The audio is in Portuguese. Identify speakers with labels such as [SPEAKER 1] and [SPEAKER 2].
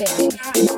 [SPEAKER 1] Inverno.